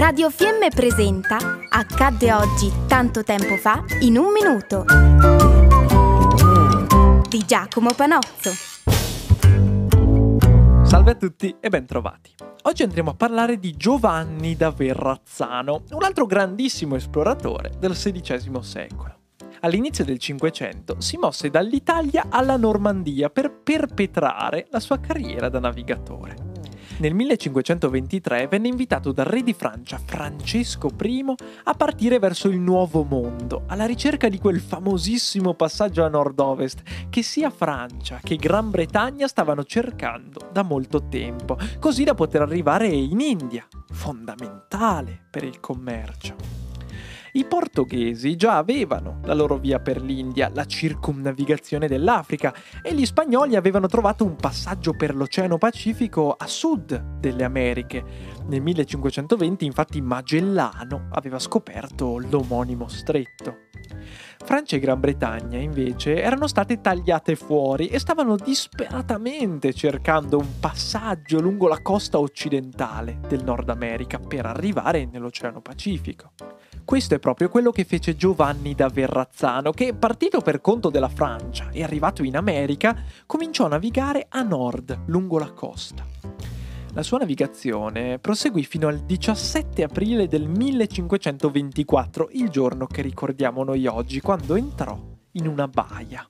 Radio Fiemme presenta Accadde oggi tanto tempo fa in un minuto di Giacomo Panozzo. Salve a tutti e bentrovati. Oggi andremo a parlare di Giovanni da Verrazzano, un altro grandissimo esploratore del XVI secolo. All'inizio del Cinquecento si mosse dall'Italia alla Normandia per perpetrare la sua carriera da navigatore. Nel 1523 venne invitato dal re di Francia, Francesco I, a partire verso il Nuovo Mondo, alla ricerca di quel famosissimo passaggio a nord-ovest che sia Francia che Gran Bretagna stavano cercando da molto tempo, così da poter arrivare in India, fondamentale per il commercio. I portoghesi già avevano la loro via per l'India, la circumnavigazione dell'Africa, e gli spagnoli avevano trovato un passaggio per l'Oceano Pacifico a sud delle Americhe. Nel 1520 infatti Magellano aveva scoperto l'omonimo stretto. Francia e Gran Bretagna invece erano state tagliate fuori e stavano disperatamente cercando un passaggio lungo la costa occidentale del Nord America per arrivare nell'Oceano Pacifico. Questo è proprio quello che fece Giovanni da Verrazzano, che partito per conto della Francia e arrivato in America, cominciò a navigare a nord, lungo la costa. La sua navigazione proseguì fino al 17 aprile del 1524, il giorno che ricordiamo noi oggi, quando entrò in una baia.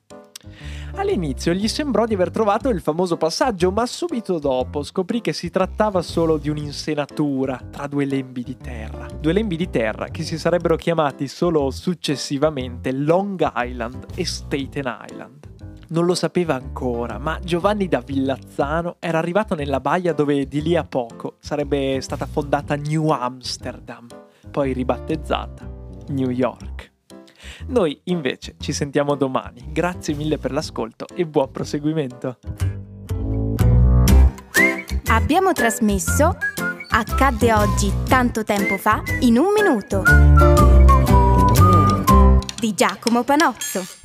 All'inizio gli sembrò di aver trovato il famoso passaggio, ma subito dopo scoprì che si trattava solo di un'insenatura tra due lembi di terra. Due lembi di terra che si sarebbero chiamati solo successivamente Long Island e Staten Island. Non lo sapeva ancora, ma Giovanni da Villazzano era arrivato nella baia dove di lì a poco sarebbe stata fondata New Amsterdam, poi ribattezzata New York. Noi invece ci sentiamo domani. Grazie mille per l'ascolto e buon proseguimento. Abbiamo trasmesso Accadde oggi tanto tempo fa in un minuto di Giacomo Panozzo.